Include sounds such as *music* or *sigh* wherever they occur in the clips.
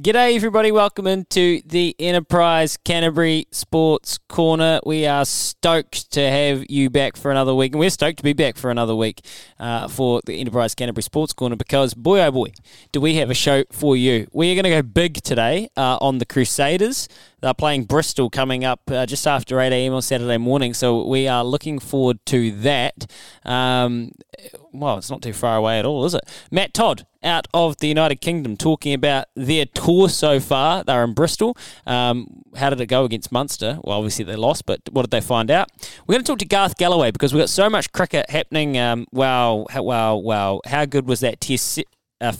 G'day, everybody. Welcome into the Enterprise Canterbury Sports Corner. We are stoked to have you back for another week, and we're stoked to be back for another week uh, for the Enterprise Canterbury Sports Corner because, boy oh boy, do we have a show for you. We are going to go big today uh, on the Crusaders. They're playing Bristol coming up uh, just after 8 a.m. on Saturday morning, so we are looking forward to that. Um, well, it's not too far away at all, is it? Matt Todd out of the United Kingdom talking about their tour so far. They're in Bristol. Um, how did it go against Munster? Well, obviously they lost, but what did they find out? We're going to talk to Garth Gallaway because we've got so much cricket happening. Um, wow, wow, wow. How good was that test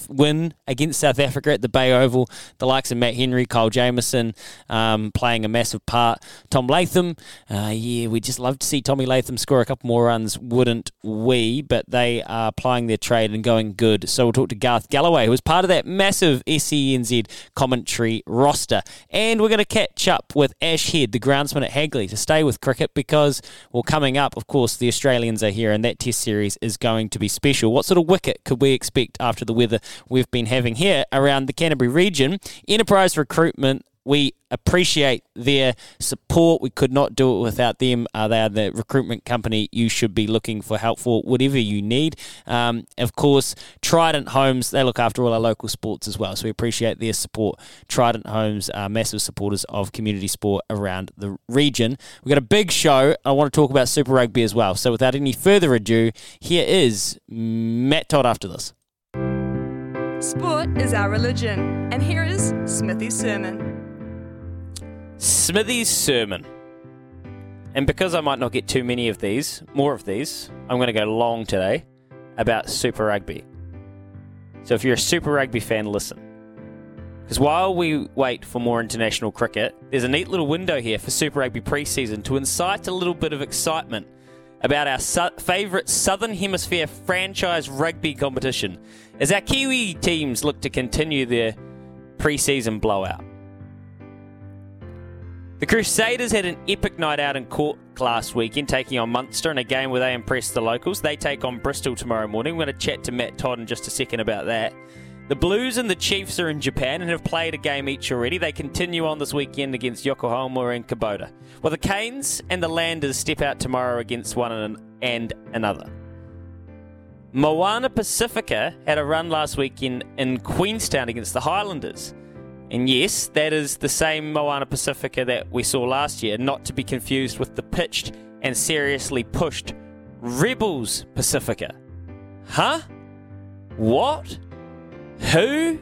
win against South Africa at the Bay Oval. The likes of Matt Henry, Kyle Jamieson um, playing a massive part. Tom Latham, uh, yeah, we just love to see Tommy Latham score a couple more runs, wouldn't we? But they are plying their trade and going good. So we'll talk to Garth Gallaway, who was part of that massive SENZ commentary roster. And we're going to catch up with Ash Head, the groundsman at Hagley, to stay with cricket because, well, coming up, of course, the Australians are here and that test series is going to be special. What sort of wicket could we expect after the weather? Weather we've been having here around the Canterbury region. Enterprise recruitment we appreciate their support. We could not do it without them. Uh, they are the recruitment company you should be looking for help for whatever you need. Um, of course, Trident Homes, they look after all our local sports as well. So we appreciate their support. Trident Homes are massive supporters of community sport around the region. We've got a big show. I want to talk about Super Rugby as well. So without any further ado, here is Matt Todd after this. Sport is our religion, and here is Smithy's sermon. Smithy's sermon. And because I might not get too many of these, more of these, I'm going to go long today about Super Rugby. So if you're a Super Rugby fan, listen. Because while we wait for more international cricket, there's a neat little window here for Super Rugby pre-season to incite a little bit of excitement about our su- favourite Southern Hemisphere franchise rugby competition as our Kiwi teams look to continue their pre-season blowout. The Crusaders had an epic night out in Cork last weekend, taking on Munster in a game where they impressed the locals. They take on Bristol tomorrow morning. We're going to chat to Matt Todd in just a second about that. The Blues and the Chiefs are in Japan and have played a game each already. They continue on this weekend against Yokohama and Kubota. While the Canes and the Landers step out tomorrow against one and another. Moana Pacifica had a run last weekend in Queenstown against the Highlanders. And yes, that is the same Moana Pacifica that we saw last year, not to be confused with the pitched and seriously pushed Rebels Pacifica. Huh? What? Who?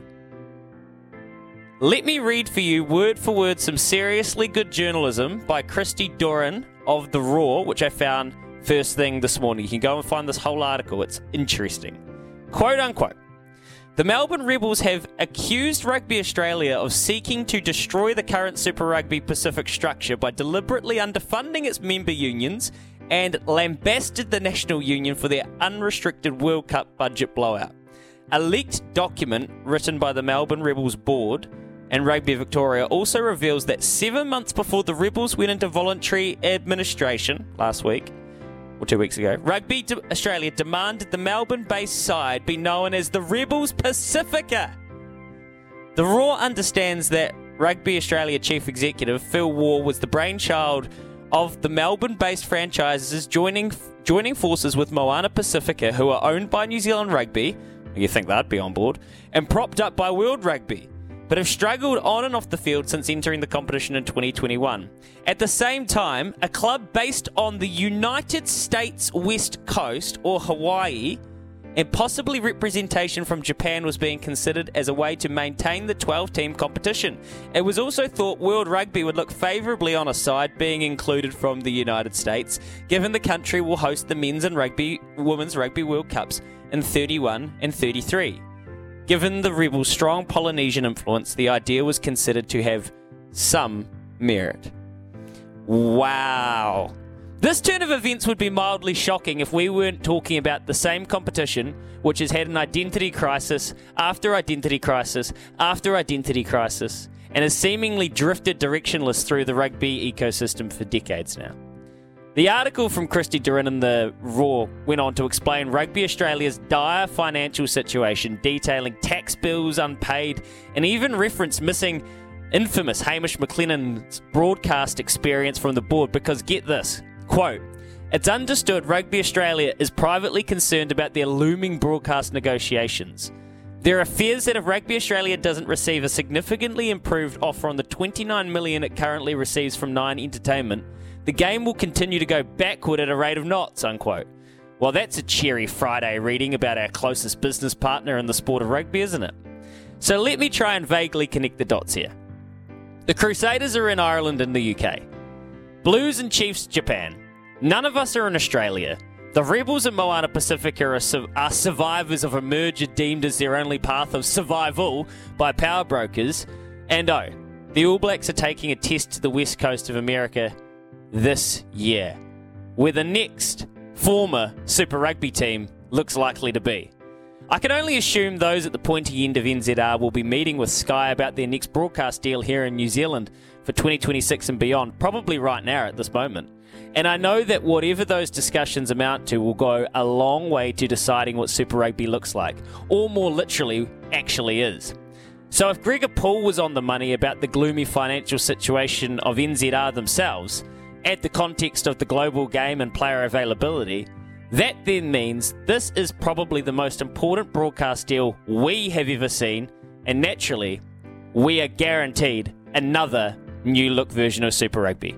Let me read for you word for word some seriously good journalism by Christy Doran of The Roar, which I found first thing this morning. You can go and find this whole article, it's interesting. Quote unquote. The Melbourne Rebels have accused Rugby Australia of seeking to destroy the current Super Rugby Pacific structure by deliberately underfunding its member unions and lambasted the National Union for their unrestricted World Cup budget blowout. A leaked document written by the Melbourne Rebels board and Rugby Victoria also reveals that seven months before the Rebels went into voluntary administration last week, or two weeks ago, Rugby Australia demanded the Melbourne based side be known as the Rebels Pacifica. The Roar understands that Rugby Australia Chief Executive Phil Waugh was the brainchild of the Melbourne based franchises joining, joining forces with Moana Pacifica, who are owned by New Zealand Rugby you think that'd be on board. And propped up by World Rugby, but have struggled on and off the field since entering the competition in 2021. At the same time, a club based on the United States West Coast, or Hawaii, and possibly representation from Japan was being considered as a way to maintain the 12 team competition. It was also thought World Rugby would look favourably on a side being included from the United States, given the country will host the men's and rugby women's rugby World Cups in 31 and 33. Given the rebels' strong Polynesian influence, the idea was considered to have some merit. Wow. This turn of events would be mildly shocking if we weren't talking about the same competition, which has had an identity crisis after identity crisis after identity crisis, and has seemingly drifted directionless through the rugby ecosystem for decades now. The article from Christy Doran in the Roar went on to explain Rugby Australia's dire financial situation, detailing tax bills unpaid, and even referenced missing infamous Hamish McLennan's broadcast experience from the board because get this quote, it's understood Rugby Australia is privately concerned about their looming broadcast negotiations. There are fears that if Rugby Australia doesn't receive a significantly improved offer on the 29 million it currently receives from Nine Entertainment, the game will continue to go backward at a rate of knots, unquote. Well, that's a cheery Friday reading about our closest business partner in the sport of rugby, isn't it? So let me try and vaguely connect the dots here. The Crusaders are in Ireland and the UK. Blues and Chiefs, Japan. None of us are in Australia. The Rebels at Moana Pacifica are, su- are survivors of a merger deemed as their only path of survival by power brokers. And oh, the All Blacks are taking a test to the west coast of America this year, where the next former Super Rugby team looks likely to be. I can only assume those at the pointy end of NZR will be meeting with Sky about their next broadcast deal here in New Zealand for 2026 and beyond, probably right now at this moment. And I know that whatever those discussions amount to will go a long way to deciding what Super Rugby looks like, or more literally, actually is. So if Gregor Paul was on the money about the gloomy financial situation of NZR themselves, add the context of the global game and player availability, that then means this is probably the most important broadcast deal we have ever seen, and naturally, we are guaranteed another new look version of Super Rugby.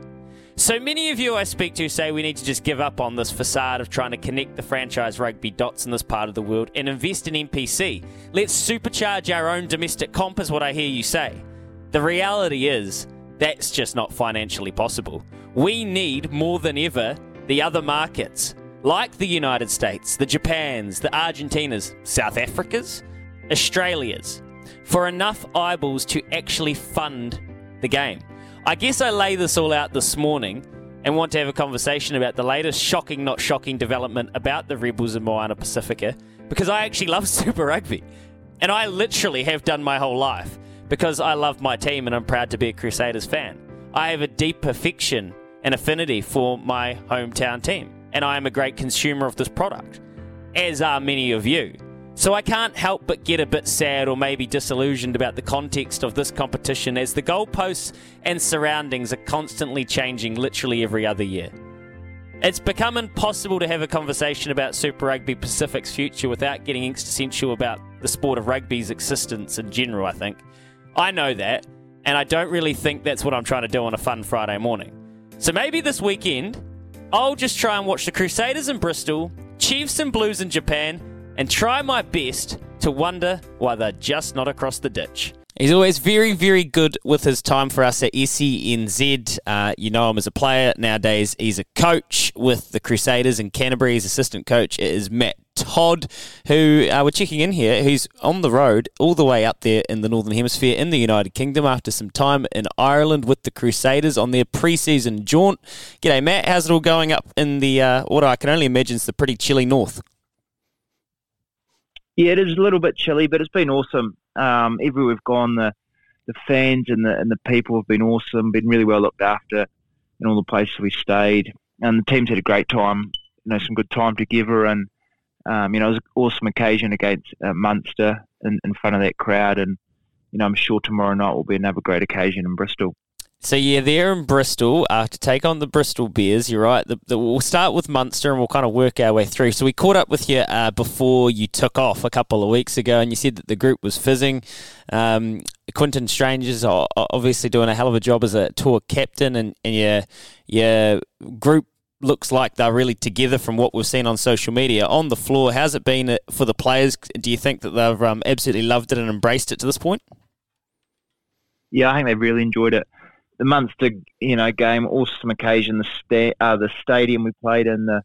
So many of you I speak to say we need to just give up on this facade of trying to connect the franchise rugby dots in this part of the world and invest in NPC. Let's supercharge our own domestic comp, is what I hear you say. The reality is, that's just not financially possible. We need more than ever the other markets, like the United States, the Japans, the Argentinas, South Africas, Australias, for enough eyeballs to actually fund the game. I guess I lay this all out this morning and want to have a conversation about the latest shocking, not shocking development about the Rebels of Moana Pacifica because I actually love *laughs* Super Rugby. And I literally have done my whole life because I love my team and I'm proud to be a Crusaders fan. I have a deep affection and affinity for my hometown team, and I am a great consumer of this product, as are many of you. So I can't help but get a bit sad or maybe disillusioned about the context of this competition as the goalposts and surroundings are constantly changing literally every other year. It's become impossible to have a conversation about Super Rugby Pacific's future without getting existential about the sport of rugby's existence in general, I think. I know that, and I don't really think that's what I'm trying to do on a fun Friday morning. So maybe this weekend, I'll just try and watch the Crusaders in Bristol, Chiefs and Blues in Japan, and try my best to wonder why they're just not across the ditch. He's always very, very good with his time for us at SENZ. Uh, you know him as a player. Nowadays, he's a coach with the Crusaders in Canterbury. His assistant coach is Matt Todd, who uh, we're checking in here, who's on the road all the way up there in the Northern Hemisphere in the United Kingdom after some time in Ireland with the Crusaders on their pre-season jaunt. G'day, Matt. How's it all going up in the, uh, what I can only imagine is the pretty chilly north? Yeah, it is a little bit chilly, but it's been awesome. Um, everywhere we've gone, the the fans and the and the people have been awesome. Been really well looked after in all the places we stayed, and the team's had a great time. You know, some good time together, and um, you know, it was an awesome occasion against uh, Munster in, in front of that crowd, and you know, I'm sure tomorrow night will be another great occasion in Bristol. So yeah, they're in Bristol uh, to take on the Bristol Bears. You're right. The, the, we'll start with Munster and we'll kind of work our way through. So we caught up with you uh, before you took off a couple of weeks ago, and you said that the group was fizzing. Um, Quinten Strang's are obviously doing a hell of a job as a tour captain, and, and your your group looks like they're really together from what we've seen on social media. On the floor, how's it been uh, for the players? Do you think that they've um, absolutely loved it and embraced it to this point? Yeah, I think they've really enjoyed it the Munster, you know, game, awesome occasion. The sta- uh, the stadium we played in, the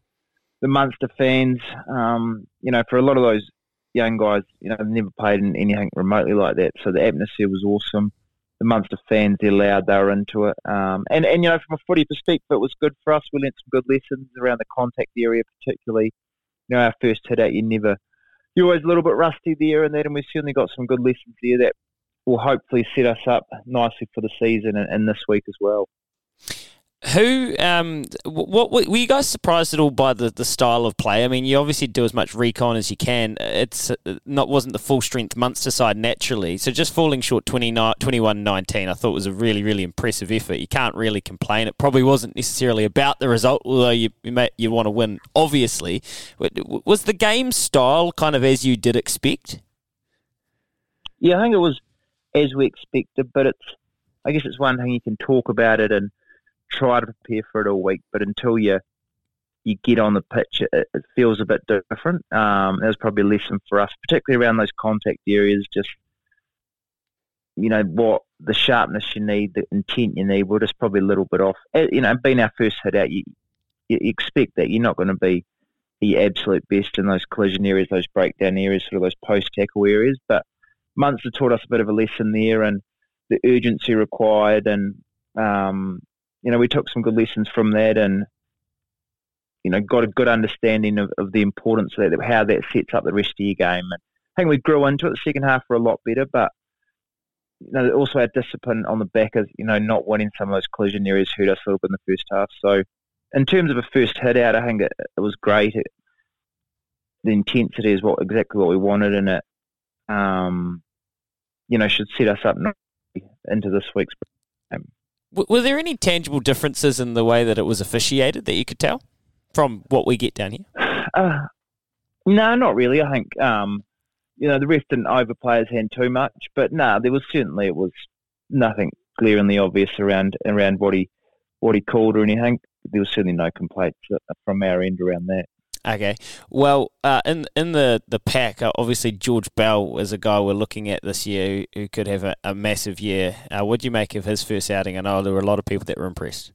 the Munster fans, um, you know, for a lot of those young guys, you know, they've never played in anything remotely like that. So the atmosphere was awesome. The Munster fans, they're loud, they were into it. Um, and, and, you know, from a footy perspective, it was good for us. We learnt some good lessons around the contact area, particularly. You know, our first hit out, you never, you're always a little bit rusty there and that, and we certainly got some good lessons there that will hopefully set us up nicely for the season and, and this week as well. Who, um, what, what, were you guys surprised at all by the, the style of play? I mean, you obviously do as much recon as you can. It's uh, not wasn't the full strength Munster side naturally, so just falling short 21-19 I thought was a really really impressive effort. You can't really complain. It probably wasn't necessarily about the result, although you you, may, you want to win. Obviously, was the game style kind of as you did expect? Yeah, I think it was as we expected, but it's I guess it's one thing you can talk about it and try to prepare for it all week, but until you you get on the pitch, it, it feels a bit different. Um, that was probably a lesson for us, particularly around those contact areas. Just you know what the sharpness you need, the intent you need. We're just probably a little bit off. You know, being our first hit out, you, you expect that you're not going to be the absolute best in those collision areas, those breakdown areas, sort of those post tackle areas. But Munster taught us a bit of a lesson there, and the urgency required, and um, you know, we took some good lessons from that and, you know, got a good understanding of, of the importance of that, how that sets up the rest of your game. And I think we grew into it. The second half were a lot better, but, you know, also our discipline on the back of, you know, not winning some of those collision areas hurt us a little bit in the first half. So, in terms of a first hit out, I think it, it was great. It, the intensity is what exactly what we wanted, and it, um, you know, should set us up into this week's game were there any tangible differences in the way that it was officiated that you could tell from what we get down here? Uh, no, not really. I think um, you know the ref didn't overplay his hand too much, but no, nah, there was certainly it was nothing glaringly obvious around around what he what he called or anything. There was certainly no complaints from our end around that. Okay. Well, uh, in in the the pack, uh, obviously George Bell is a guy we're looking at this year who, who could have a, a massive year. Uh, what do you make of his first outing? I know there were a lot of people that were impressed.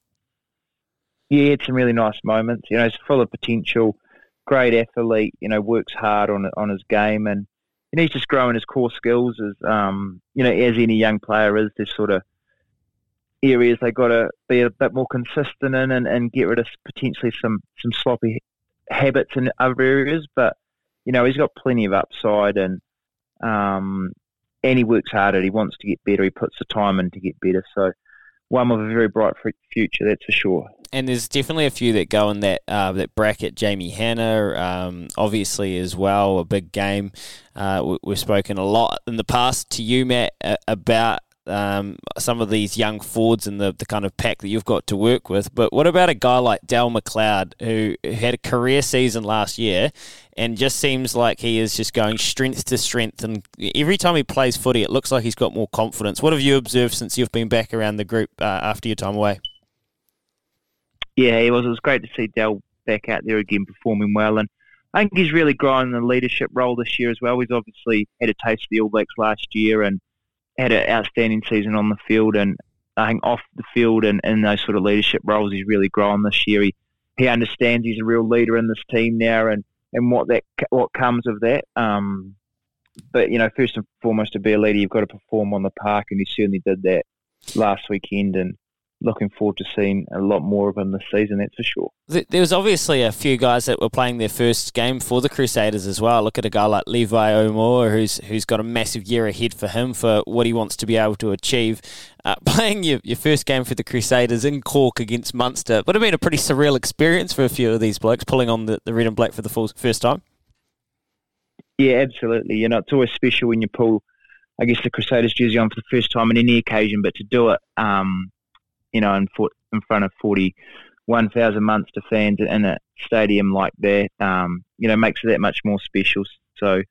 Yeah, he had some really nice moments. You know, he's full of potential, great athlete. You know, works hard on on his game, and, and he's just growing his core skills. As um, you know, as any young player is, there's sort of areas they got to be a bit more consistent in and, and get rid of potentially some some sloppy habits in other areas, but you know he's got plenty of upside, and um, and he works hard at. He wants to get better. He puts the time in to get better. So one with a very bright future, that's for sure. And there's definitely a few that go in that uh, that bracket. Jamie Hannah, um, obviously as well, a big game. Uh, we, have spoken a lot in the past to you, Matt, about um, some of these young forwards and the, the kind of pack that you've got to work with. But what about a guy like Dal McLeod, who had a career season last year and just seems like he is just going strength to strength? And every time he plays footy, it looks like he's got more confidence. What have you observed since you've been back around the group uh, after your time away? Yeah, it was. It was great to see Dal back out there again performing well. And I think he's really grown in the leadership role this year as well. He's obviously had a taste of the All Blacks last year and had an outstanding season on the field, and I think off the field and in those sort of leadership roles, he's really grown this year. He he understands he's a real leader in this team now, and, and what that what comes of that. Um, but you know, first and foremost, to be a leader, you've got to perform on the park, and he certainly did that last weekend. And looking forward to seeing a lot more of him this season, that's for sure. There was obviously a few guys that were playing their first game for the Crusaders as well. Look at a guy like Levi Aumua, who's who's got a massive year ahead for him for what he wants to be able to achieve. Uh, *laughs* playing your, your first game for the Crusaders in Cork against Munster would have been a pretty surreal experience for a few of these blokes, pulling on the, the red and black for the first time. Yeah, absolutely. You know, it's always special when you pull, I guess, the Crusaders jersey on for the first time on any occasion, but to do it um, you know, in, in front of 41,000 Munster fans in a stadium like that, um, you know, makes it that much more special. So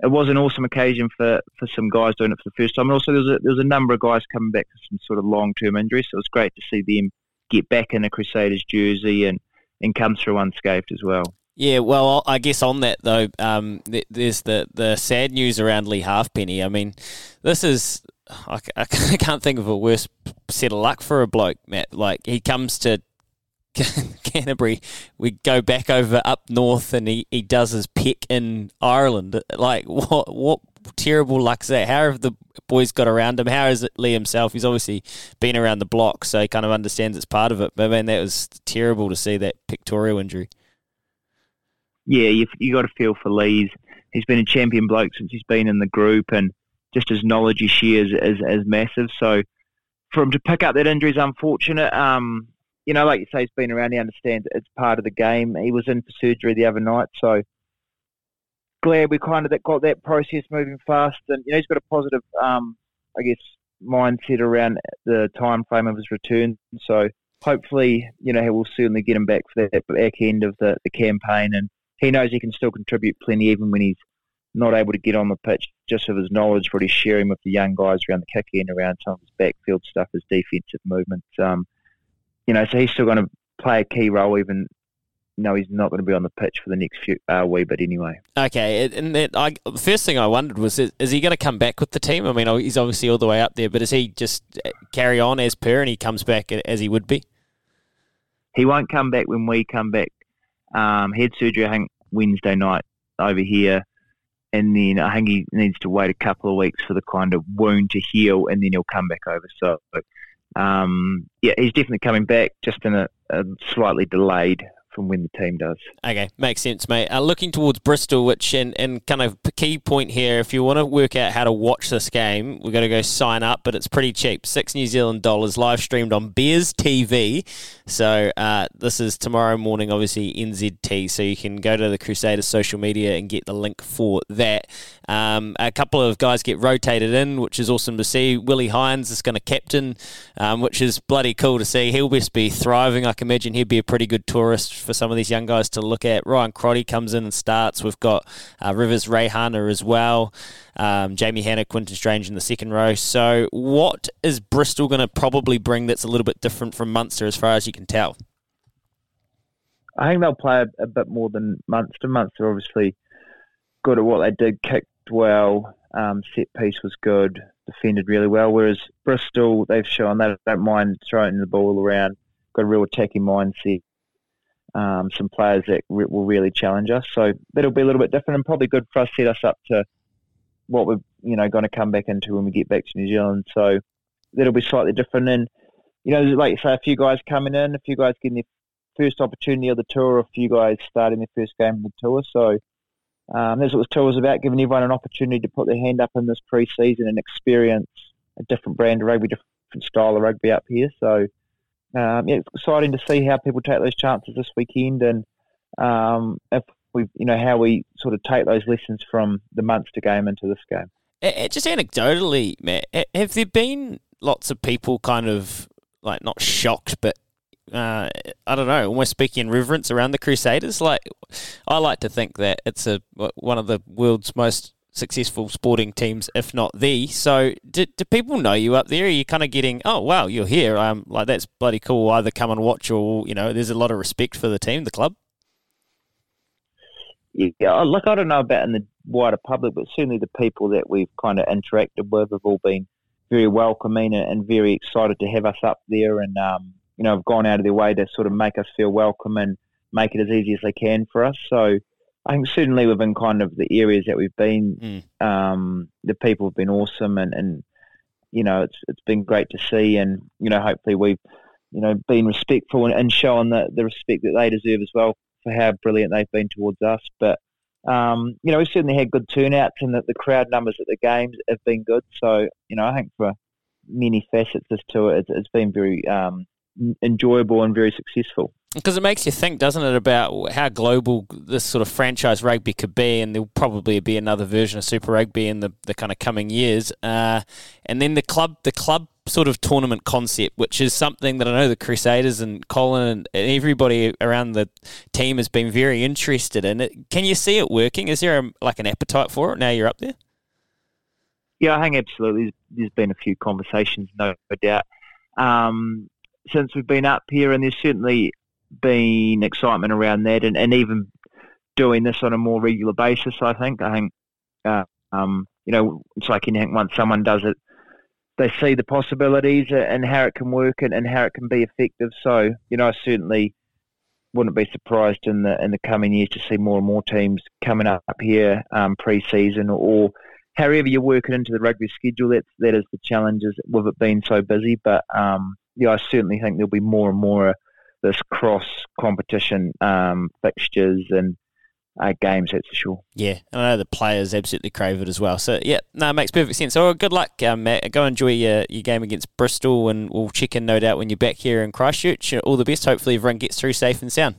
it was an awesome occasion for, for some guys doing it for the first time. And also there was a, there was a number of guys coming back with some sort of long-term injuries. So it was great to see them get back in a Crusaders jersey and, and come through unscathed as well. Yeah, well, I guess on that though, um, there's the the sad news around Leigh Halfpenny. I mean, this is I, I *laughs* can't think of a worse set of luck for a bloke, Matt. Like he comes to *laughs* Canterbury, we go back over up north and he, he does his pick in Ireland. Like, what what terrible luck's that? How have the boys got around him? How is it Leigh himself? He's obviously been around the block, so he kind of understands it's part of it. But man, that was terrible to see that pectoral injury. Yeah, you you got to feel for Leigh's. He's been a champion bloke since he's been in the group, and just his knowledge he shares is, is massive. So for him to pick up that injury is unfortunate. Um, you know, like you say, he's been around. He understands it's part of the game. He was in for surgery the other night, so glad we kind of got that process moving fast. And you know, he's got a positive, um, I guess, mindset around the time frame of his return. So hopefully, you know, he will certainly get him back for that back end of the, the campaign. And he knows he can still contribute plenty, even when he's not able to get on the pitch. Just of his knowledge, what he's sharing with the young guys around the kick end, around some of his backfield stuff, his defensive movements. Um, you know, so he's still going to play a key role, even no, he's not going to be on the pitch for the next few uh, wee bit anyway. Okay, and that, I, the first thing I wondered was, is, is, he going to come back with the team? I mean, he's obviously all the way up there, but does he just uh, carry on as per and he comes back as he would be? He won't come back when we come back. Um, head surgery, I think, Wednesday night over here. And then I think he needs to wait a couple of weeks for the kind of wound to heal, and then he'll come back over. So, um, yeah, he's definitely coming back, just in a, a slightly delayed from when the team does. Okay, makes sense, mate. Uh, looking towards Bristol, which and, and kind of key point here, if you want to work out how to watch this game, we're going to go sign up, but it's pretty cheap, six New Zealand dollars, live streamed on Bears TV. So uh, this is tomorrow morning, obviously NZT. So you can go to the Crusaders social media and get the link for that. Um, a couple of guys get rotated in, which is awesome to see. Willi Heinz is going to captain, um, which is bloody cool to see. He'll just be thriving. I can imagine he'd be a pretty good tourist for some of these young guys to look at. Ryan Crotty comes in and starts. We've got uh, Rivez Reihana as well. Um, Jamie Hannah, Quinten Strang in the second row. So, what is Bristol going to probably bring that's a little bit different from Munster as far as you can tell? I think they'll play a, a bit more than Munster. Munster obviously good at what they did, kicked well, um, set piece was good, defended really well. Whereas Bristol, they've shown that they don't mind throwing the ball around, got a real attacking mindset um, some players that re- will really challenge us. So that'll be a little bit different and probably good for us to set us up to what we're you know going to come back into when we get back to New Zealand. So that'll be slightly different. And you know, like you say, a few guys coming in, a few guys getting their first opportunity of the tour, a few guys starting their first game of the tour. So um, that's what this tour was about, giving everyone an opportunity to put their hand up in this pre-season and experience a different brand of rugby, different style of rugby up here. So um, yeah, it's exciting to see how people take those chances this weekend, and um, if we, you know, how we sort of take those lessons from the Munster game into this game. Just anecdotally, Matt, have there been lots of people kind of like not shocked, but uh, I don't know, almost speaking in reverence around the Crusaders? Like, I like to think that it's a one of the world's most successful sporting teams, if not the. So, do, do people know you up there? Are you kind of getting, oh wow, you're here? Um, like that's bloody cool. Either come and watch, or you know, there's a lot of respect for the team, the club. Yeah, look, I don't know about in the wider public, but certainly the people that we've kind of interacted with have all been very welcoming and, and very excited to have us up there, and um, you know, have gone out of their way to sort of make us feel welcome and make it as easy as they can for us. So I think certainly within kind of the areas that we've been, mm. um, the people have been awesome, and, and you know it's it's been great to see, and you know hopefully we've you know been respectful and, and shown the, the respect that they deserve as well for how brilliant they've been towards us. But um, you know we've certainly had good turnouts, and that the crowd numbers at the games have been good. So you know I think for many facets this tour, it's, it's been very um, enjoyable and very successful. Because it makes you think, doesn't it, about how global this sort of franchise rugby could be, and there'll probably be another version of Super Rugby in the, the kind of coming years. Uh, and then the club, the club sort of tournament concept, which is something that I know the Crusaders and Colin and everybody around the team has been very interested in. Can you see it working? Is there a, like an appetite for it now you're up there? Yeah, I think absolutely. There's been a few conversations, no doubt, um, since we've been up here, and there's certainly been excitement around that, and, and even doing this on a more regular basis. I think. I think. Uh, um, you know, it's like anything. Once someone does it, they see the possibilities and how it can work and, and how it can be effective. So, you know, I certainly wouldn't be surprised in the in the coming years to see more and more teams coming up here um, pre-season or however you work it into the rugby schedule. That's that is the challenges with it being so busy. But um, yeah, I certainly think there'll be more and more this cross competition um, fixtures and uh, games, that's for sure. Yeah, I know the players absolutely crave it as well. So, yeah, no, it makes perfect sense. So, good luck, um, Matt. Go enjoy your, your game against Bristol, and we'll check in, no doubt, when you're back here in Christchurch. All the best. Hopefully, everyone gets through safe and sound.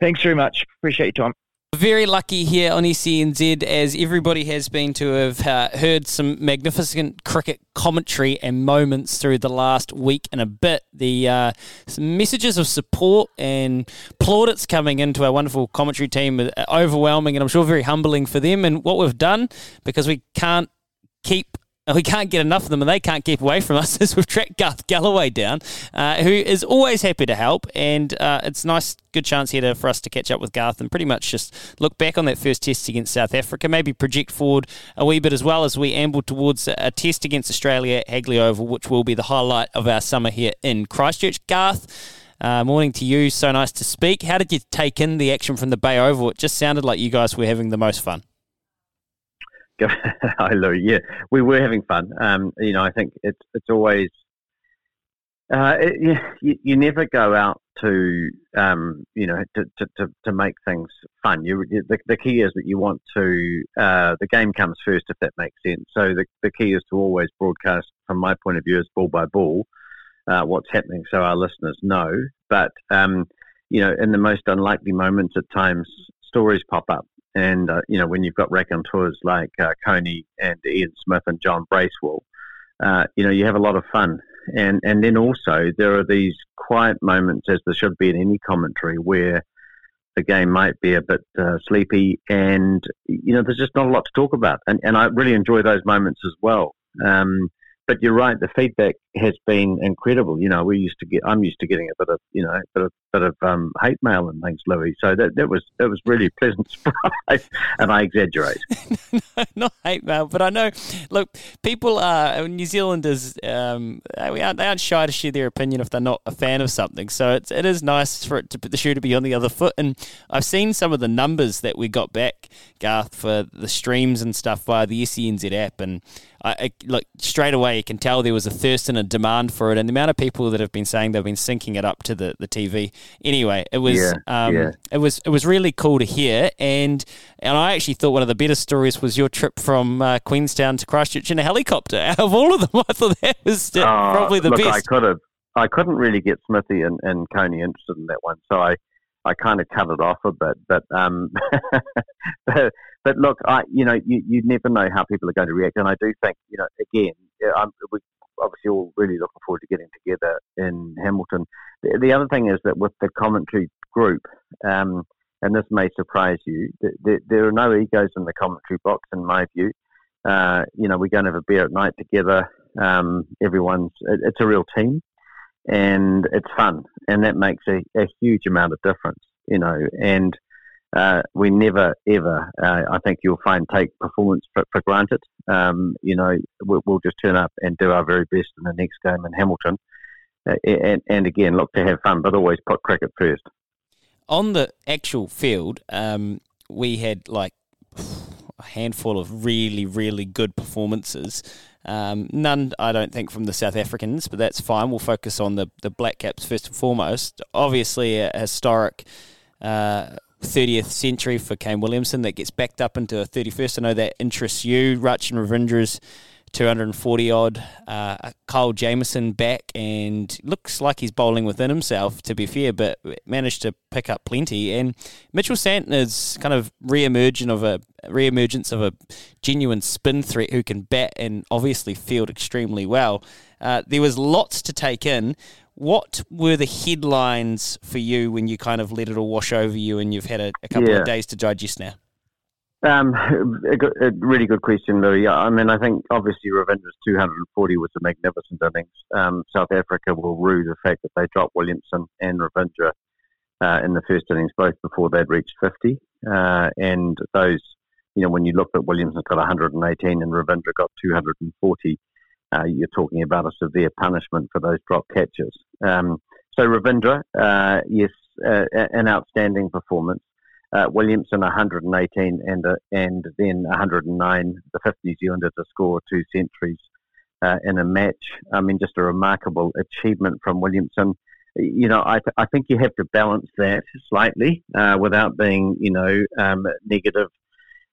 Thanks very much. Appreciate your time. Very lucky here on SENZ, as everybody has been to have uh, heard some magnificent cricket commentary and moments through the last week and a bit. The uh, messages of support and plaudits coming into our wonderful commentary team are overwhelming, and I'm sure very humbling for them. And what we've done, because we can't keep we can't get enough of them and they can't keep away from *laughs* us as we've tracked Garth Gallaway down, uh, who is always happy to help. And uh, it's nice, good chance here to, for us to catch up with Garth and pretty much just look back on that first test against South Africa, maybe project forward a wee bit as well as we amble towards a, a test against Australia at Hagley Oval, which will be the highlight of our summer here in Christchurch. Garth, uh, morning to you. So nice to speak. How did you take in the action from the Bay Oval? It just sounded like you guys were having the most fun. Hi, Lou. Yeah, we were having fun. Um, you know, I think it's it's always uh, it, you, you never go out to um, you know to, to, to, to, make things fun. You the, the key is that you want to uh, the game comes first if that makes sense. So the the key is to always broadcast from my point of view is ball by ball uh, what's happening so our listeners know. But um, you know, in the most unlikely moments at times, stories pop up and, uh, you know, when you've got raconteurs like uh, Coney and Ian Smith and John Bracewell, uh, you know, you have a lot of fun. And, and then also there are these quiet moments, as there should be in any commentary, where the game might be a bit uh, sleepy and, you know, there's just not a lot to talk about. And, and I really enjoy those moments as well. Um, but you're right. The feedback has been incredible. You know, we used to get. I'm used to getting a bit of, you know, a bit of, bit of um, hate mail and things, Louis. So that that was that was really a pleasant *laughs* surprise. and I exaggerate. *laughs* no, not hate mail, but I know. Look, people are New Zealanders. Um, they aren't they aren't shy to share their opinion if they're not a fan of something. So it's it is nice for it to put the shoe to be on the other foot. And I've seen some of the numbers that we got back, Garth, for the streams and stuff via the SENZ app and. I, I, look straight away you can tell there was a thirst and a demand for it, and the amount of people that have been saying they've been syncing it up to the, the TV. Anyway, it was yeah, um, yeah. it was it was really cool to hear, and and I actually thought one of the better stories was your trip from uh, Queenstown to Christchurch in a helicopter. Out *laughs* of all of them, I thought that was uh, oh, probably the look, best. I could have. I couldn't really get Smithy and, and Coney interested in that one, so I I kind of cut it off a bit. But um, *laughs* but, but, look, I you know you, you never know how people are going to react, and I do think you know again, I'm, we obviously all really looking forward to getting together in Hamilton. The, the other thing is that with the commentary group, um, and this may surprise you, there, are no egos in the commentary box, in my view. Uh, you know, we're going to have a beer at night together. Um, everyone's it, it's a real team and it's fun, and that makes a, a huge amount of difference, you know. And uh, we never ever, uh, I think you'll find, take performance for, for granted. Um, you know, we'll, we'll, just turn up and do our very best in the next game in Hamilton, uh, and, and again look to have fun, but always put cricket first. On the actual field, um, we had like a handful of really, really good performances. Um, none, I don't think, from the South Africans, but that's fine. We'll focus on the, the Black Caps first and foremost. Obviously, a historic uh, 30th century for Kane Williamson that gets backed up into a 31st. I know that interests you. Rachin Ravindra's 240 odd. Uh, Kyle Jamieson back and looks like he's bowling within himself, to be fair, but managed to pick up plenty. And Mitchell Santner's kind of re-emergence of a re-emergence of a genuine spin threat who can bat and obviously field extremely well. Uh, there was lots to take in. What were the headlines for you when you kind of let it all wash over you and you've had a, a couple yeah. of days to digest now? Um, *laughs* a, good, a, really good question, Louis. I mean, I think obviously Ravindra's 240 was a magnificent innings. Um, South Africa will rue the fact that they dropped Williamson and Ravindra uh, in the first innings, both before they'd reached 50. Uh, and those, you know, when you look at Williamson got 118 and Ravindra got 240, uh, you're talking about a severe punishment for those drop catches. Um, so Ravindra, uh, yes, uh, an outstanding performance. Uh, Williamson 118 and uh, and then 109, the fifth New Zealander to score two centuries uh, in a match. I mean, just a remarkable achievement from Williamson. You know, I, th- I think you have to balance that slightly without being, you know, um, negative.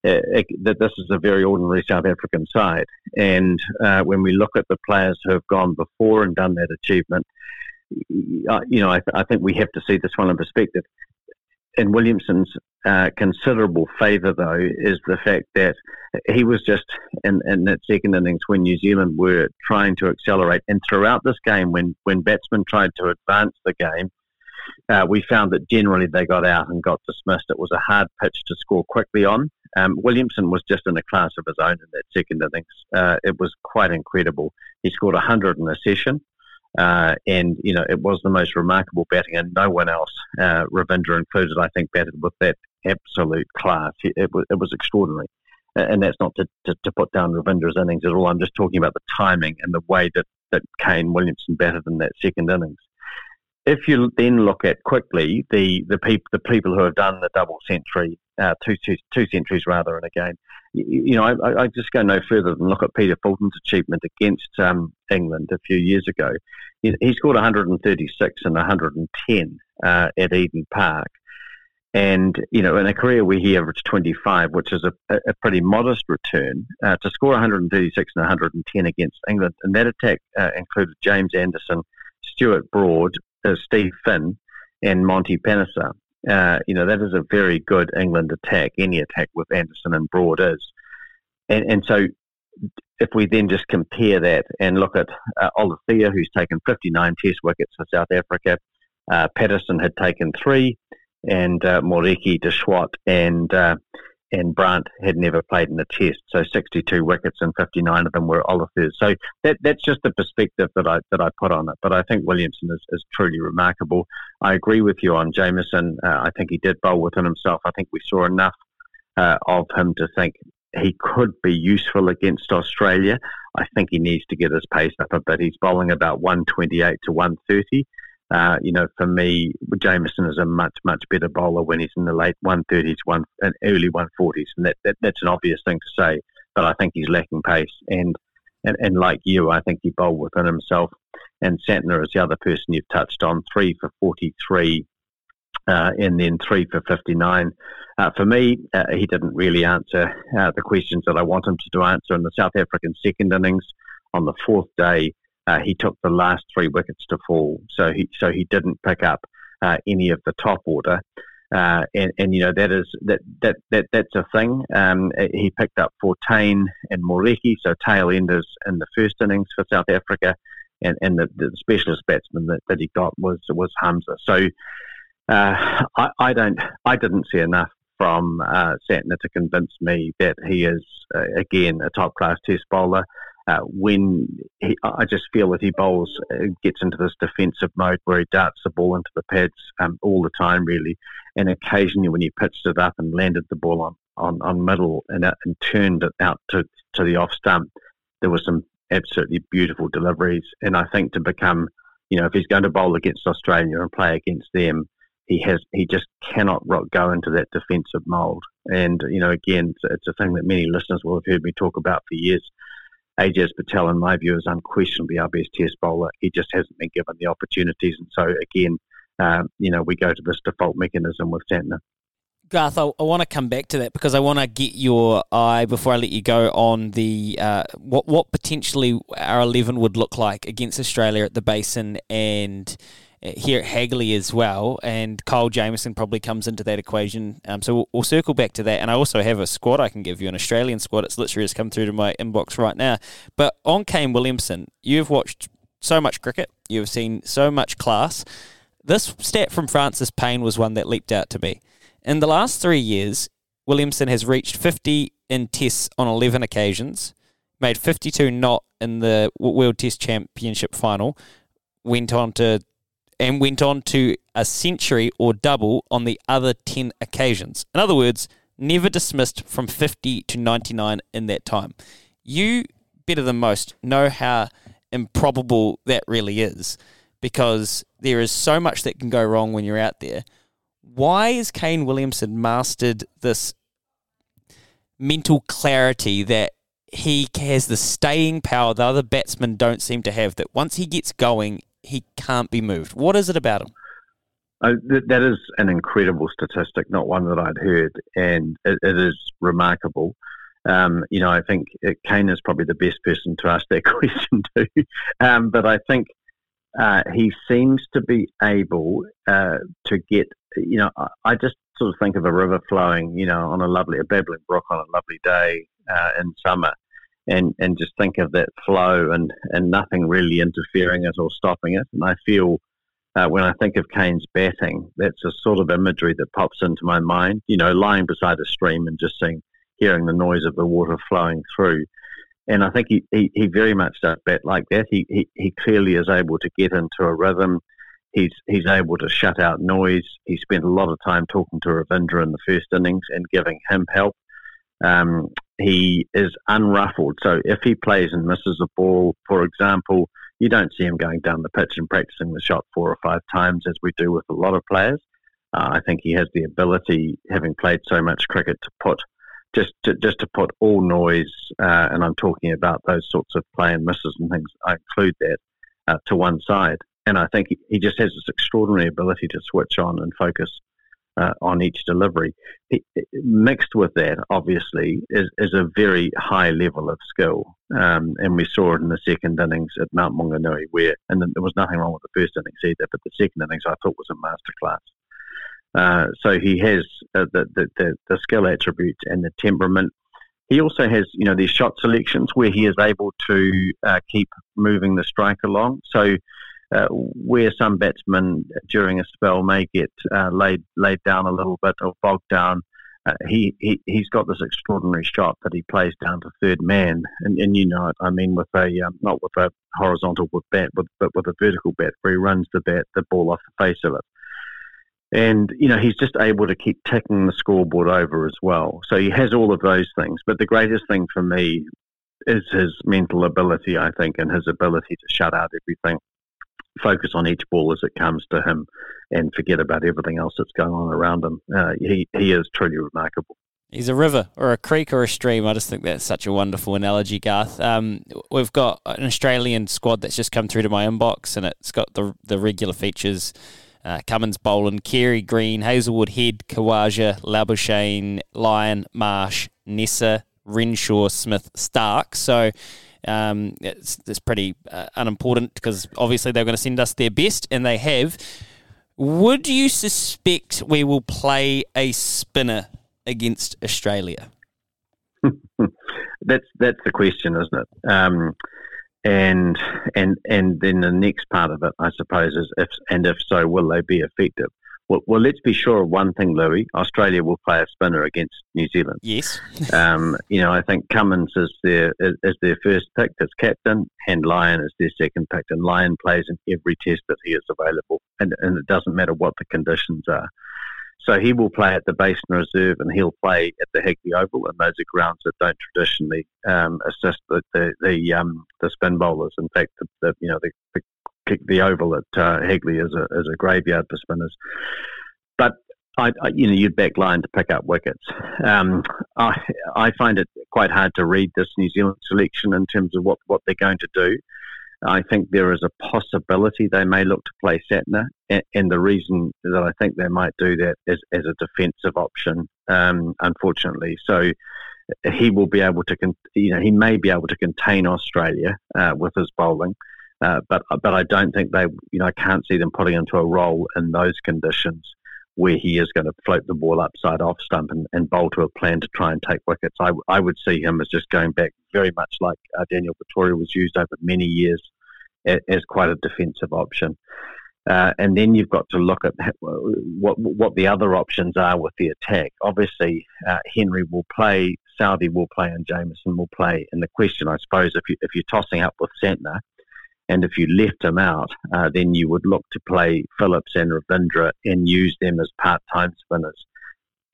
Uh, that this is a very ordinary South African side, and uh, when we look at the players who have gone before and done that achievement, you know, I, I think we have to see this one in perspective in Williamson's uh, considerable favour, though, is the fact that he was just in, in that second innings when New Zealand were trying to accelerate. And throughout this game, when, when batsmen tried to advance the game, uh, we found that generally they got out and got dismissed. It was a hard pitch to score quickly on. Um, Williamson was just in a class of his own in that second innings. Uh, it was quite incredible. He scored 100 in a session. Uh, and, you know, it was the most remarkable batting, and no one else, uh, Ravindra included, I think, batted with that absolute class. It, it, was, it was extraordinary. And that's not to, to, to, put down Ravindra's innings at all. I'm just talking about the timing and the way that, that Kane Williamson batted in that second innings. If you then look at quickly the, the, peop, the people who have done the double century, uh, two, two, two centuries rather in a game, you know, I, I, just go no further than look at Peter Fulton's achievement against um, England a few years ago. He, he, scored 136 and 110 uh, at Eden Park. And, you know, in a career where he averaged 25, which is a, a pretty modest return, uh, to score 136 and 110 against England. And that attack uh, included James Anderson, Stuart Broad, uh, Steve Finn, and Monty Panesar uh, you know, that is a very good England attack. Any attack with Anderson and Broad is. And, and so if we then just compare that and look at uh, Olivier, who's taken 59 test wickets for South Africa, uh, Paterson had taken three, and uh, Moreki, De Swardt, and uh, and Brand had never played in a test. So 62 wickets and 59 of them were Olivier's. So that, that's just the perspective that I that I put on it. But I think Williamson is, is truly remarkable. I agree with you on Jamieson. Uh, I think he did bowl within himself. I think we saw enough uh, of him to think he could be useful against Australia. I think he needs to get his pace up a bit. He's bowling about 128 to 130. Uh, you know, for me, Jamieson is a much, much better bowler when he's in the late 130s, one, and early 140s. And that, that, that's an obvious thing to say, but I think he's lacking pace. And, and, and like you, I think he bowled within himself. And Santner is the other person you've touched on, three for 43, uh, and then three for 59. Uh, for me, uh, he didn't really answer uh, the questions that I want him to, to answer in the South African second innings. On the fourth day, uh, he took the last three wickets to fall, so he so he didn't pick up uh, any of the top order. Uh, and, and you know that is that that, that that's a thing. Um, he picked up Fortuin and Moreki, so tail enders in the first innings for South Africa, and, and the, the specialist batsman that, that he got was was Hamza. So uh, I, I don't I didn't see enough from uh, Santner to convince me that he is uh, again a top class Test bowler. Uh, when he, I just feel that he bowls, uh, gets into this defensive mode where he darts the ball into the pads um, all the time, really. And occasionally, when he pitched it up and landed the ball on, on, on middle and, uh, and turned it out to, to the off stump, there were some absolutely beautiful deliveries. And I think to become, you know, if he's going to bowl against Australia and play against them, he has he just cannot go into that defensive mould. And you know, again, it's, it's a thing that many listeners will have heard me talk about for years. Ajaz Patel, in my view, is unquestionably our best test bowler. He just hasn't been given the opportunities. And so, again, um, you know, we go to this default mechanism with Santner. Garth, I, I want to come back to that because I want to get your eye before I let you go on the uh, what what potentially our eleven would look like against Australia at the Basin and here at Hagley as well, and Kyle Jamieson probably comes into that equation. Um, so we'll, we'll, circle back to that. And I also have a squad I can give you, an Australian squad. It's literally just come through to my inbox right now. But on Kane Williamson, you've watched so much cricket, you've seen so much class. This stat from Francis Payne was one that leaped out to me. In the last three years, Williamson has reached 50 in tests on 11 occasions, made 52 not in the World Test Championship final, went on to and went on to a century or double on the other 10 occasions. In other words, never dismissed from 50 to 99 in that time. You, better than most, know how improbable that really is. because there is so much that can go wrong when you're out there. Why has Kane Williamson mastered this mental clarity that he has the staying power the other batsmen don't seem to have? That once he gets going, he can't be moved. What is it about him? Oh, that is an incredible statistic, not one that I'd heard, and it, it is remarkable. Um, you know, I think Kane is probably the best person to ask that *laughs* question to. Um, but I think uh, he seems to be able uh, to get, you know, I, I, just sort of think of a river flowing, you know, on a lovely, a babbling brook on a lovely day uh, in summer. And, and just think of that flow and, and nothing really interfering it or stopping it. And I feel uh, when I think of Kane's batting, that's a sort of imagery that pops into my mind. You know, lying beside a stream and just seeing, hearing the noise of the water flowing through. And I think he, he, he very much does bat like that. He, he, he clearly is able to get into a rhythm. He's, he's able to shut out noise. He spent a lot of time talking to Ravindra in the first innings and giving him help. Um, he is unruffled. So if he plays and misses a ball, for example, you don't see him going down the pitch and practicing the shot four or five times as we do with a lot of players. Uh, I think he has the ability, having played so much cricket, to put just to, just to put all noise, uh, and I'm talking about those sorts of play and misses and things. I include that uh, to one side, and I think he, he just has this extraordinary ability to switch on and focus uh, on each delivery. It, it, mixed with that, obviously, is, is a very high level of skill. Um, and we saw it in the second innings at Mount Maunganui, where, and there was nothing wrong with the first innings either, but the second innings I thought was a masterclass. Uh, so he has uh, the, the, the, skill attributes and the temperament. He also has, you know, these shot selections where he is able to uh, keep moving the strike along. So uh, where some batsmen during a spell may get uh, laid laid down a little bit or bogged down. Uh, he, he he's got this extraordinary shot that he plays down to third man, and, and you know. I mean, with a um, not with a horizontal bat, but but with a vertical bat, where he runs the bat the ball off the face of it. And you know he's just able to keep ticking the scoreboard over as well. So he has all of those things. But the greatest thing for me is his mental ability, I think, and his ability to shut out everything focus on each ball as it comes to him and forget about everything else that's going on around him. Uh, he, he is truly remarkable. He's a river or a creek or a stream. I just think that's such a wonderful analogy, Garth. Um, we've got an Australian squad that's just come through to my inbox, and it's got the the regular features: uh, Cummins, Boland, Carey, Green, Hazlewood, Head, Khawaja, Labuschagne, Lyon, Marsh, Neser, Renshaw, Smith, Stark. So um, it's, it's pretty uh, unimportant because obviously they're going to send us their best, and they have. Would you suspect we will play a spinner against Australia? *laughs* that's that's the question, isn't it? Um, and and and then the next part of it, I suppose, is if and if so, will they be effective? Well, well, let's be sure of one thing, Louis. Australia will play a spinner against New Zealand. Yes. um, you know, I think Cummins is their is, is, their first pick as captain, and Lyon is their second pick. And Lyon plays in every test that he is available, and, and it doesn't matter what the conditions are. So he will play at the Basin Reserve, and he'll play at the Hagley Oval, and those are grounds that don't traditionally um, assist the the the, um, the spin bowlers. In fact, the, the you know the, kick the oval at uh, Hagley as a as a graveyard for spinners. But I, I, you know, you'd back Lyon to pick up wickets. Um, I I find it quite hard to read this New Zealand selection in terms of what, what they're going to do. I think there is a possibility they may look to play Santner, and, and the reason that I think they might do that is as a defensive option. Um, unfortunately, so he will be able to, con- you know, he may be able to contain Australia uh, with his bowling. Uh, but but I don't think they, you know, I can't see them putting into a role in those conditions where he is going to float the ball upside off stump and, and bowl to a plan to try and take wickets. I, I would see him as just going back very much like uh, Daniel Vettori was used over many years as, as quite a defensive option. Uh, and then you've got to look at what what the other options are with the attack. Obviously, uh, Henry will play, Southee will play, and Jamieson will play. And the question, I suppose, if you if you're tossing up with Santner, and if you left him out, uh, then you would look to play Phillips and Ravindra and use them as part time spinners.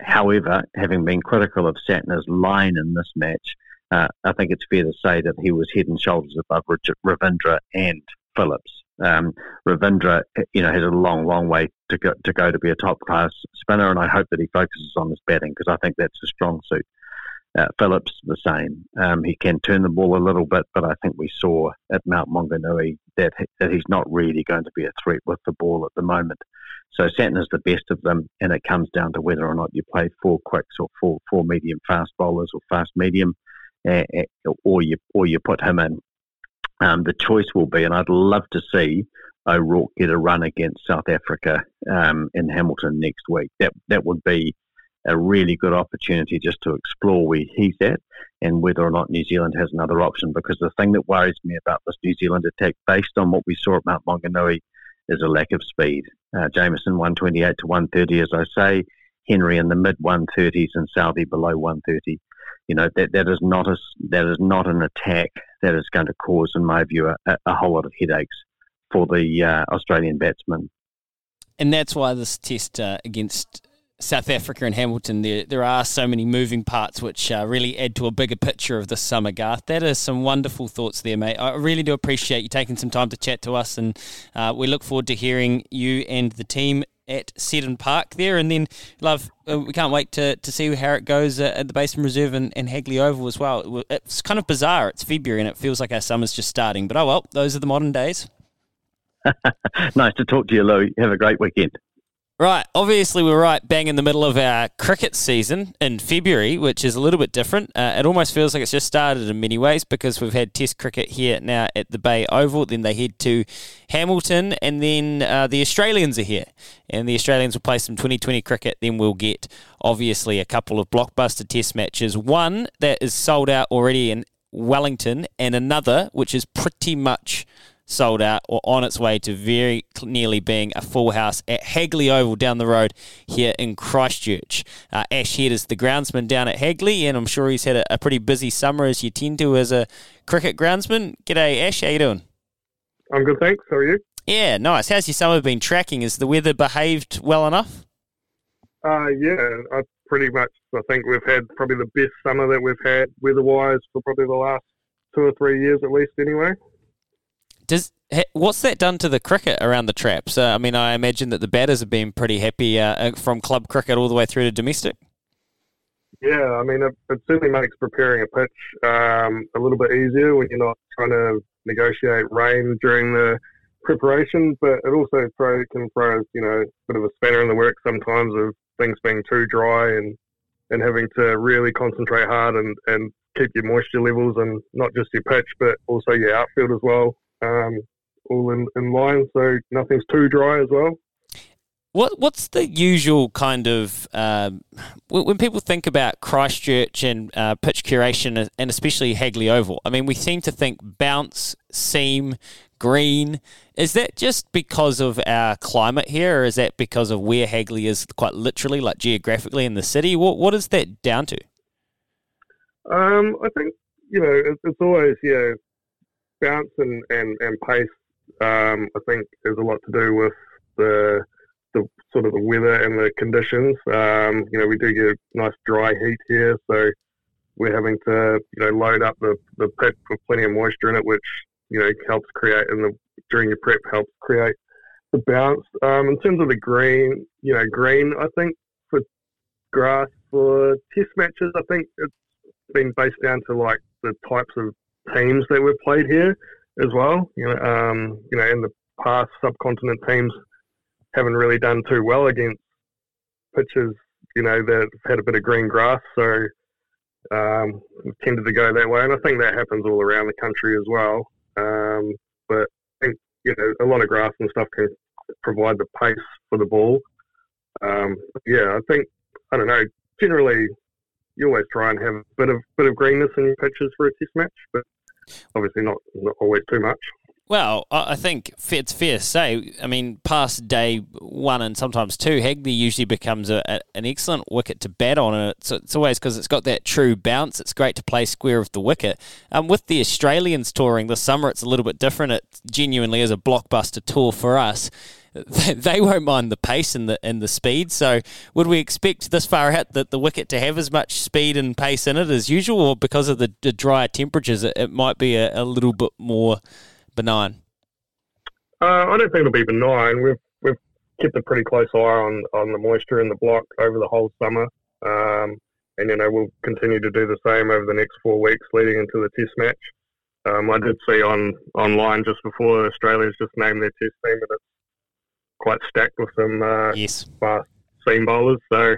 However, having been critical of Santner's line in this match, uh, I think it's fair to say that he was head and shoulders above Ravindra and Phillips. Um, Ravindra, you know, has a long, long way to go to go to be a top class spinner, and I hope that he focuses on his batting because I think that's a strong suit. Uh, Phillips the same. Um, he can turn the ball a little bit, but I think we saw at Mount Maunganui that that he's not really going to be a threat with the ball at the moment. So is the best of them, and it comes down to whether or not you play four quicks or four four medium fast bowlers or fast medium, uh, or you or you put him in. Um, the choice will be, and I'd love to see O'Rourke get a run against South Africa um, in Hamilton next week. That that would be a really good opportunity just to explore where he's at and whether or not New Zealand has another option. Because the thing that worries me about this New Zealand attack, based on what we saw at Mount Maunganui, is a lack of speed. Uh, Jamieson 128 to 130, as I say. Henry in the mid 130s and Southee below 130. You know that that is not a that is not an attack that is going to cause, in my view, a, a whole lot of headaches for the uh, Australian batsmen. And that's why this test uh, against South Africa and Hamilton, there there are so many moving parts which uh, really add to a bigger picture of the summer, Garth. That is some wonderful thoughts there, mate. I really do appreciate you taking some time to chat to us, and uh, we look forward to hearing you and the team at Seddon Park there. And then, love, uh, we can't wait to, to see how it goes uh, at the Basin Reserve and, and Hagley Oval as well. It's kind of bizarre. It's February and it feels like our summer's just starting, but oh well, those are the modern days. *laughs* nice to talk to you, Lou. Have a great weekend. Right. Obviously, we're right bang in the middle of our cricket season in February, which is a little bit different. Uh, it almost feels like it's just started in many ways because we've had Test cricket here now at the Bay Oval. Then they head to Hamilton, and then uh, the Australians are here. And the Australians will play some 2020 cricket. Then we'll get, obviously, a couple of blockbuster Test matches. One that is sold out already in Wellington, and another which is pretty much sold out or on its way to very nearly being a full house at Hagley Oval down the road here in Christchurch. Uh, Ash Head is the groundsman down at Hagley, and I'm sure he's had a, a, pretty busy summer as you tend to as a cricket groundsman. G'day, Ash. How you doing? I'm good, thanks. How are you? Yeah, nice. How's your summer been tracking? Has the weather behaved well enough? Uh, yeah, I pretty much. I think we've had probably the best summer that we've had weather-wise for probably the last two or three years at least, anyway. Does what's that done to the cricket around the traps? Uh, I mean, I imagine that the batters have been pretty happy uh, uh, from club cricket all the way through to domestic. Yeah, I mean, it, it certainly makes preparing a pitch um, a little bit easier when you're not trying to negotiate rain during the preparation. But it also throw, can throw, you know, a bit of a spanner in the works sometimes of things being too dry and and having to really concentrate hard and, and keep your moisture levels and not just your pitch, but also your outfield as well um, all in, in line, so nothing's too dry as well. What what's the usual kind of um, when people think about Christchurch and uh, pitch curation and especially Hagley Oval? I mean, we seem to think bounce, seam, green. Is that just because of our climate here, or is that because of where Hagley is, quite literally, like geographically in the city? What what is that down to? Um, I think you know it's always yeah bounce and, and, and pace, um, I think, has a lot to do with the the sort of the weather and the conditions. Um, you know, we do get nice dry heat here, so we're having to you know load up the, the pit with plenty of moisture in it, which you know helps create in the during your prep helps create the bounce. Um, in terms of the green, you know, green, I think for grass for test matches, I think it's been based down to like the types of teams that we've played here as well. You know, um, you know, in the past, subcontinent teams haven't really done too well against pitches, you know, that had a bit of green grass. So um, tended to go that way, and I think that happens all around the country as well. Um, but I think you know a lot of grass and stuff can provide the pace for the ball. Um, yeah, I think I don't know. Generally, you always try and have a bit of bit of greenness in your pitches for a test match, but obviously not, not always too much. Well, I think it's fair to say. I mean, past day one and sometimes two, Hagley usually becomes a, a, an excellent wicket to bat on, and it's, it's always because it's got that true bounce. It's great to play square of the wicket. Um, with the Australians touring this summer, it's a little bit different. It genuinely is a blockbuster tour for us. *laughs* they won't mind the pace and the and the speed. So, would we expect this far out that the wicket to have as much speed and pace in it as usual, or because of the, the drier temperatures, it, it might be a, a, little bit more benign? Uh, I don't think it'll be benign. We've we've kept a pretty close eye on, on the moisture in the block over the whole summer, um, and you know we'll continue to do the same over the next four weeks leading into the Test match. Um, I did see on online just before Australia's just named their Test team, and it's quite stacked with some uh, yes. fast seam bowlers. So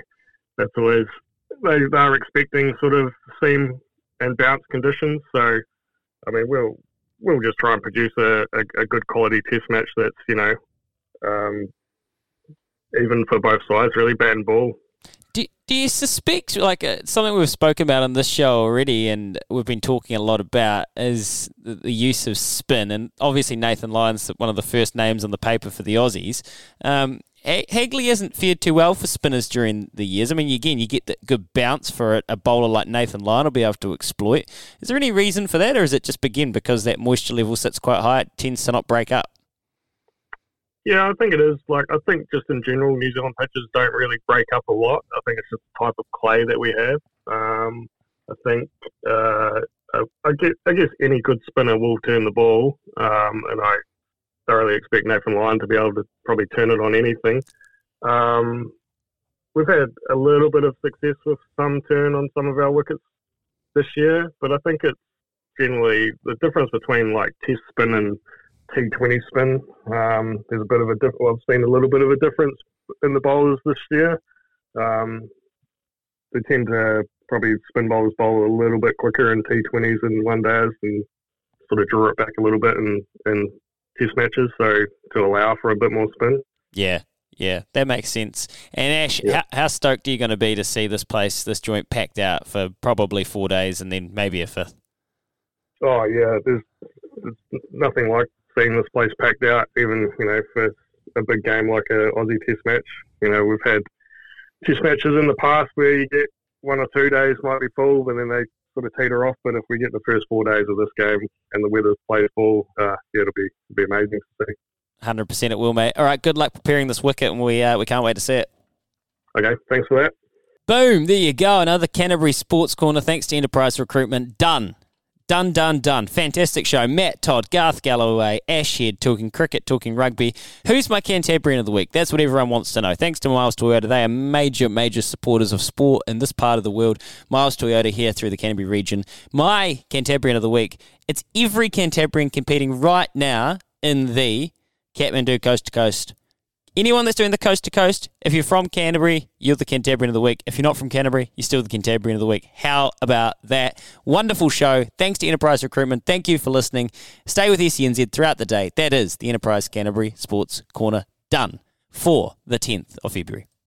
that's always they are expecting sort of seam and bounce conditions. So I mean we'll we'll just try and produce a, a, a good quality Test match that's you know um, even for both sides, really bat and ball. Do, you suspect, like uh, something we've spoken about on this show already, and we've been talking a lot about, is the, the use of spin? And obviously, Nathan Lyon's one of the first names on the paper for the Aussies. Um, Hagley hasn't fared too well for spinners during the years. I mean, again, you get that good bounce for a bowler like Nathan Lyon will be able to exploit. Is there any reason for that, or is it just begin because that moisture level sits quite high? It tends to not break up. Yeah, I think it is. Like, I think just in general, New Zealand pitches don't really break up a lot. I think it's just the type of clay that we have. Um, I think, uh, I, guess, I guess any good spinner will turn the ball, um, and I thoroughly expect Nathan Lyon to be able to probably turn it on anything. Um, we've had a little bit of success with some turn on some of our wickets this year, but I think it's generally the difference between like test spin and T20 spin. Um, there's a bit of a diff- well, I've seen a little bit of a difference in the bowlers this year. Um, they tend to probably spin bowlers bowl a little bit quicker in T20s and one days and sort of draw it back a little bit in, in test matches, so to allow for a bit more spin. Yeah, yeah, that makes sense. And Ash, yeah. how, how, stoked are you going to be to see this place, this joint packed out for probably four days and then maybe a fifth? Oh yeah, there's, there's nothing like seeing this place packed out, even you know for a big game like a Aussie Test match. You know, we've had Test matches in the past where you get one or two days might be full, and then they sort of teeter off. But if we get the first four days of this game and the weather's playful, uh, yeah, it'll be it'll be amazing to see. Hundred percent, it will, mate. All right, good luck preparing this wicket, and we uh, we can't wait to see it. Okay, thanks for that. Boom! There you go. Another Canterbury Sports Corner. Thanks to Enterprise Recruitment. Done. Done, done, done. Fantastic show. Matt Todd, Garth Gallaway, Ash Head talking cricket, talking rugby. Who's my Cantabrian of the week? That's what everyone wants to know. Thanks to Miles Toyota. They are major, major supporters of sport in this part of the world. Miles Toyota here through the Canterbury region. My Cantabrian of the week. It's every Cantabrian competing right now in the Kathmandu Coast to Coast anyone that's doing the coast to coast, if you're from Canterbury, you're the Cantabrian of the week. If you're not from Canterbury, you're still the Cantabrian of the week. How about that? Wonderful show. Thanks to Enterprise Recruitment. Thank you for listening. Stay with SENZ throughout the day. That is the Enterprise Canterbury Sports Corner done for the 10th of February.